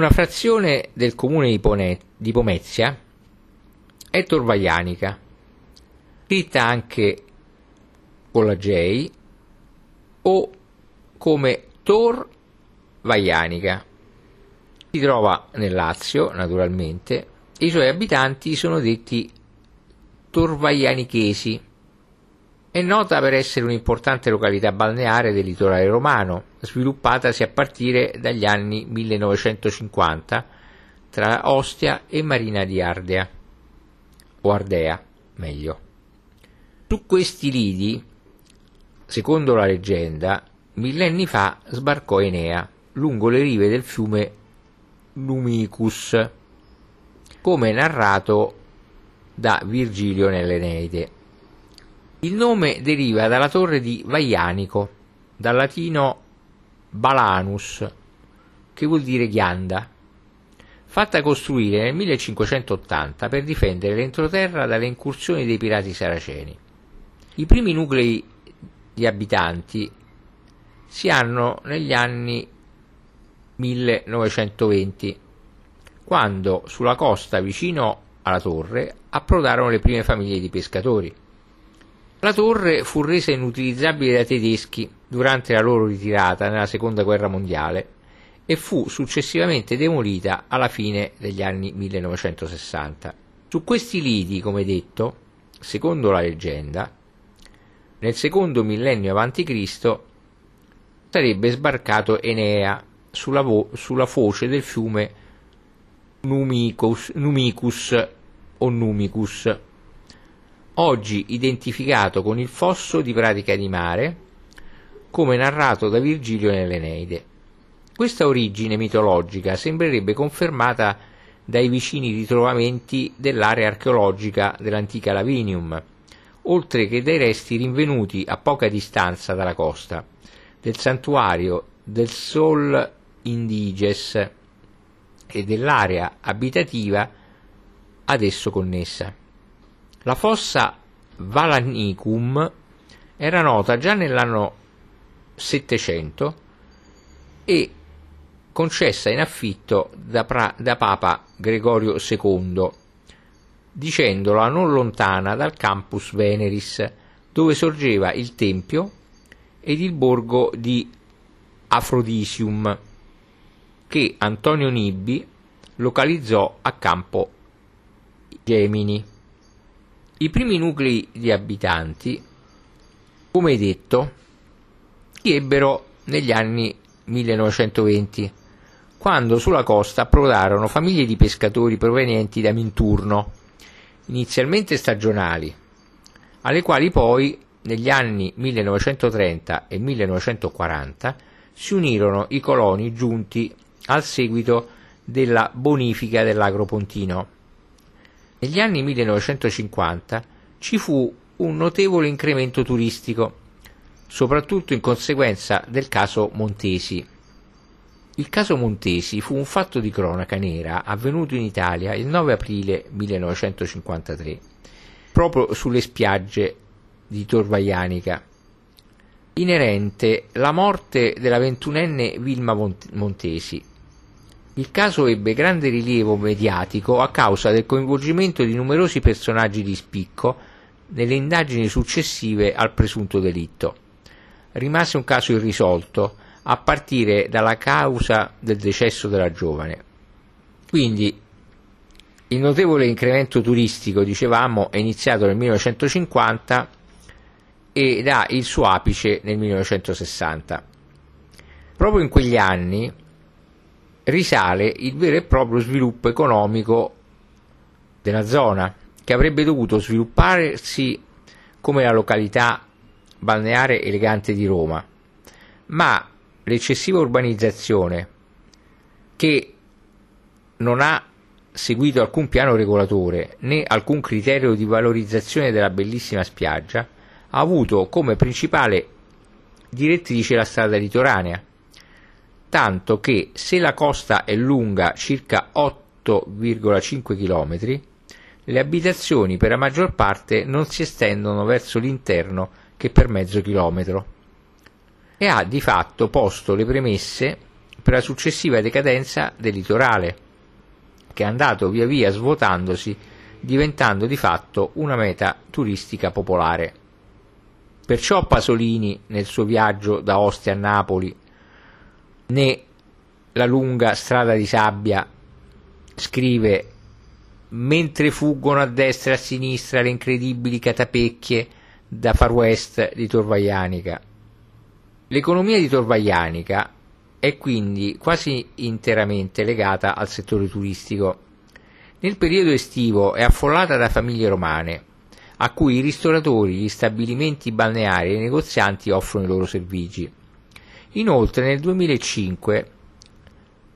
Una frazione del comune di, Pone- di Pomezia è Torvaianica, scritta anche con la J o come Tor Vaianica. Si trova nel Lazio, naturalmente, e i suoi abitanti sono detti Torvaianichesi. È nota per essere un'importante località balneare del litorale romano, sviluppatasi a partire dagli anni 1950 tra Ostia e Marina di Ardea, o Ardea, meglio. Su questi lidi, secondo la leggenda, millenni fa sbarcò Enea lungo le rive del fiume Numicus, come narrato da Virgilio nell'Eneide. Il nome deriva dalla torre di Vaianico, dal latino Balanus, che vuol dire ghianda, fatta costruire nel 1580 per difendere l'entroterra dalle incursioni dei pirati saraceni. I primi nuclei di abitanti si hanno negli anni 1920, quando sulla costa vicino alla torre approdarono le prime famiglie di pescatori. La torre fu resa inutilizzabile dai tedeschi durante la loro ritirata nella seconda guerra mondiale e fu successivamente demolita alla fine degli anni 1960. Su questi lidi, come detto, secondo la leggenda, nel secondo millennio a.C. sarebbe sbarcato Enea sulla, vo- sulla foce del fiume Numicus, Numicus o Numicus, oggi identificato con il fosso di Pratica di Mare, come narrato da Virgilio nell'Eneide. Questa origine mitologica sembrerebbe confermata dai vicini ritrovamenti dell'area archeologica dell'antica Lavinium, oltre che dai resti rinvenuti a poca distanza dalla costa, del santuario del Sol Indiges e dell'area abitativa ad esso connessa. La fossa Valanicum era nota già nell'anno 700 e concessa in affitto da, pra- da Papa Gregorio II, dicendola non lontana dal campus Veneris, dove sorgeva il tempio ed il borgo di Afrodisium, che Antonio Nibbi localizzò a Campo Gemini. I primi nuclei di abitanti, come detto, si ebbero negli anni 1920, quando sulla costa approdarono famiglie di pescatori provenienti da Minturno, inizialmente stagionali, alle quali poi negli anni 1930 e 1940 si unirono i coloni giunti al seguito della bonifica dell'agropontino. Negli anni 1950 ci fu un notevole incremento turistico, soprattutto in conseguenza del caso Montesi. Il caso Montesi fu un fatto di cronaca nera avvenuto in Italia il 9 aprile 1953, proprio sulle spiagge di Torvaianica, inerente la morte della ventunenne Vilma Montesi, il caso ebbe grande rilievo mediatico a causa del coinvolgimento di numerosi personaggi di spicco nelle indagini successive al presunto delitto. Rimase un caso irrisolto, a partire dalla causa del decesso della giovane. Quindi il notevole incremento turistico, dicevamo, è iniziato nel 1950 ed ha il suo apice nel 1960. Proprio in quegli anni risale il vero e proprio sviluppo economico della zona, che avrebbe dovuto svilupparsi come la località balneare elegante di Roma, ma l'eccessiva urbanizzazione che non ha seguito alcun piano regolatore né alcun criterio di valorizzazione della bellissima spiaggia, ha avuto come principale direttrice la strada litoranea, tanto che se la costa è lunga circa 8,5 km, le abitazioni per la maggior parte non si estendono verso l'interno che per mezzo chilometro e ha di fatto posto le premesse per la successiva decadenza del litorale, che è andato via via svuotandosi, diventando di fatto una meta turistica popolare. Perciò Pasolini, nel suo viaggio da Ostia a Napoli, né la lunga strada di sabbia, scrive mentre fuggono a destra e a sinistra le incredibili catapecchie da Far West di Torvaianica. L'economia di Torvaianica è quindi quasi interamente legata al settore turistico. Nel periodo estivo è affollata da famiglie romane, a cui i ristoratori, gli stabilimenti balneari e i negozianti offrono i loro servigi. Inoltre nel 2005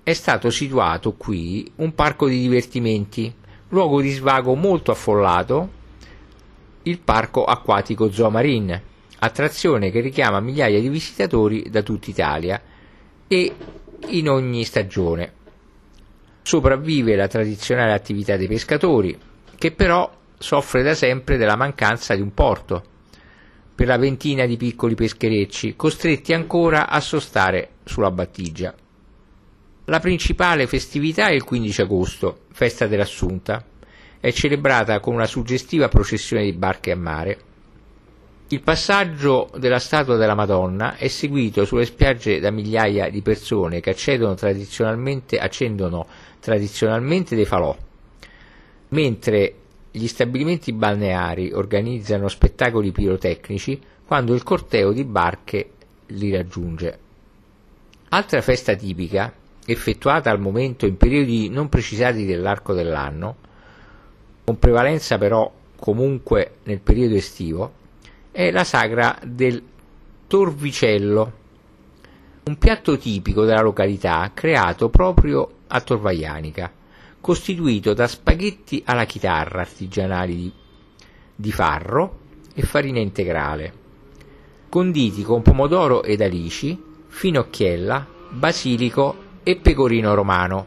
è stato situato qui un parco di divertimenti, luogo di svago molto affollato, il parco acquatico Zoo Marine, attrazione che richiama migliaia di visitatori da tutta Italia e in ogni stagione. Sopravvive la tradizionale attività dei pescatori, che però soffre da sempre della mancanza di un porto per la ventina di piccoli pescherecci, costretti ancora a sostare sulla battigia. La principale festività è il 15 agosto, festa dell'Assunta. È celebrata con una suggestiva processione di barche a mare. Il passaggio della statua della Madonna è seguito sulle spiagge da migliaia di persone che tradizionalmente, accendono tradizionalmente dei falò, mentre gli stabilimenti balneari organizzano spettacoli pirotecnici quando il corteo di barche li raggiunge. Altra festa tipica, effettuata al momento in periodi non precisati dell'arco dell'anno, con prevalenza però comunque nel periodo estivo, è la sagra del torvicello, un piatto tipico della località creato proprio a Torvaianica costituito da spaghetti alla chitarra artigianali di, di farro e farina integrale, conditi con pomodoro ed alici, finocchiella, basilico e pecorino romano.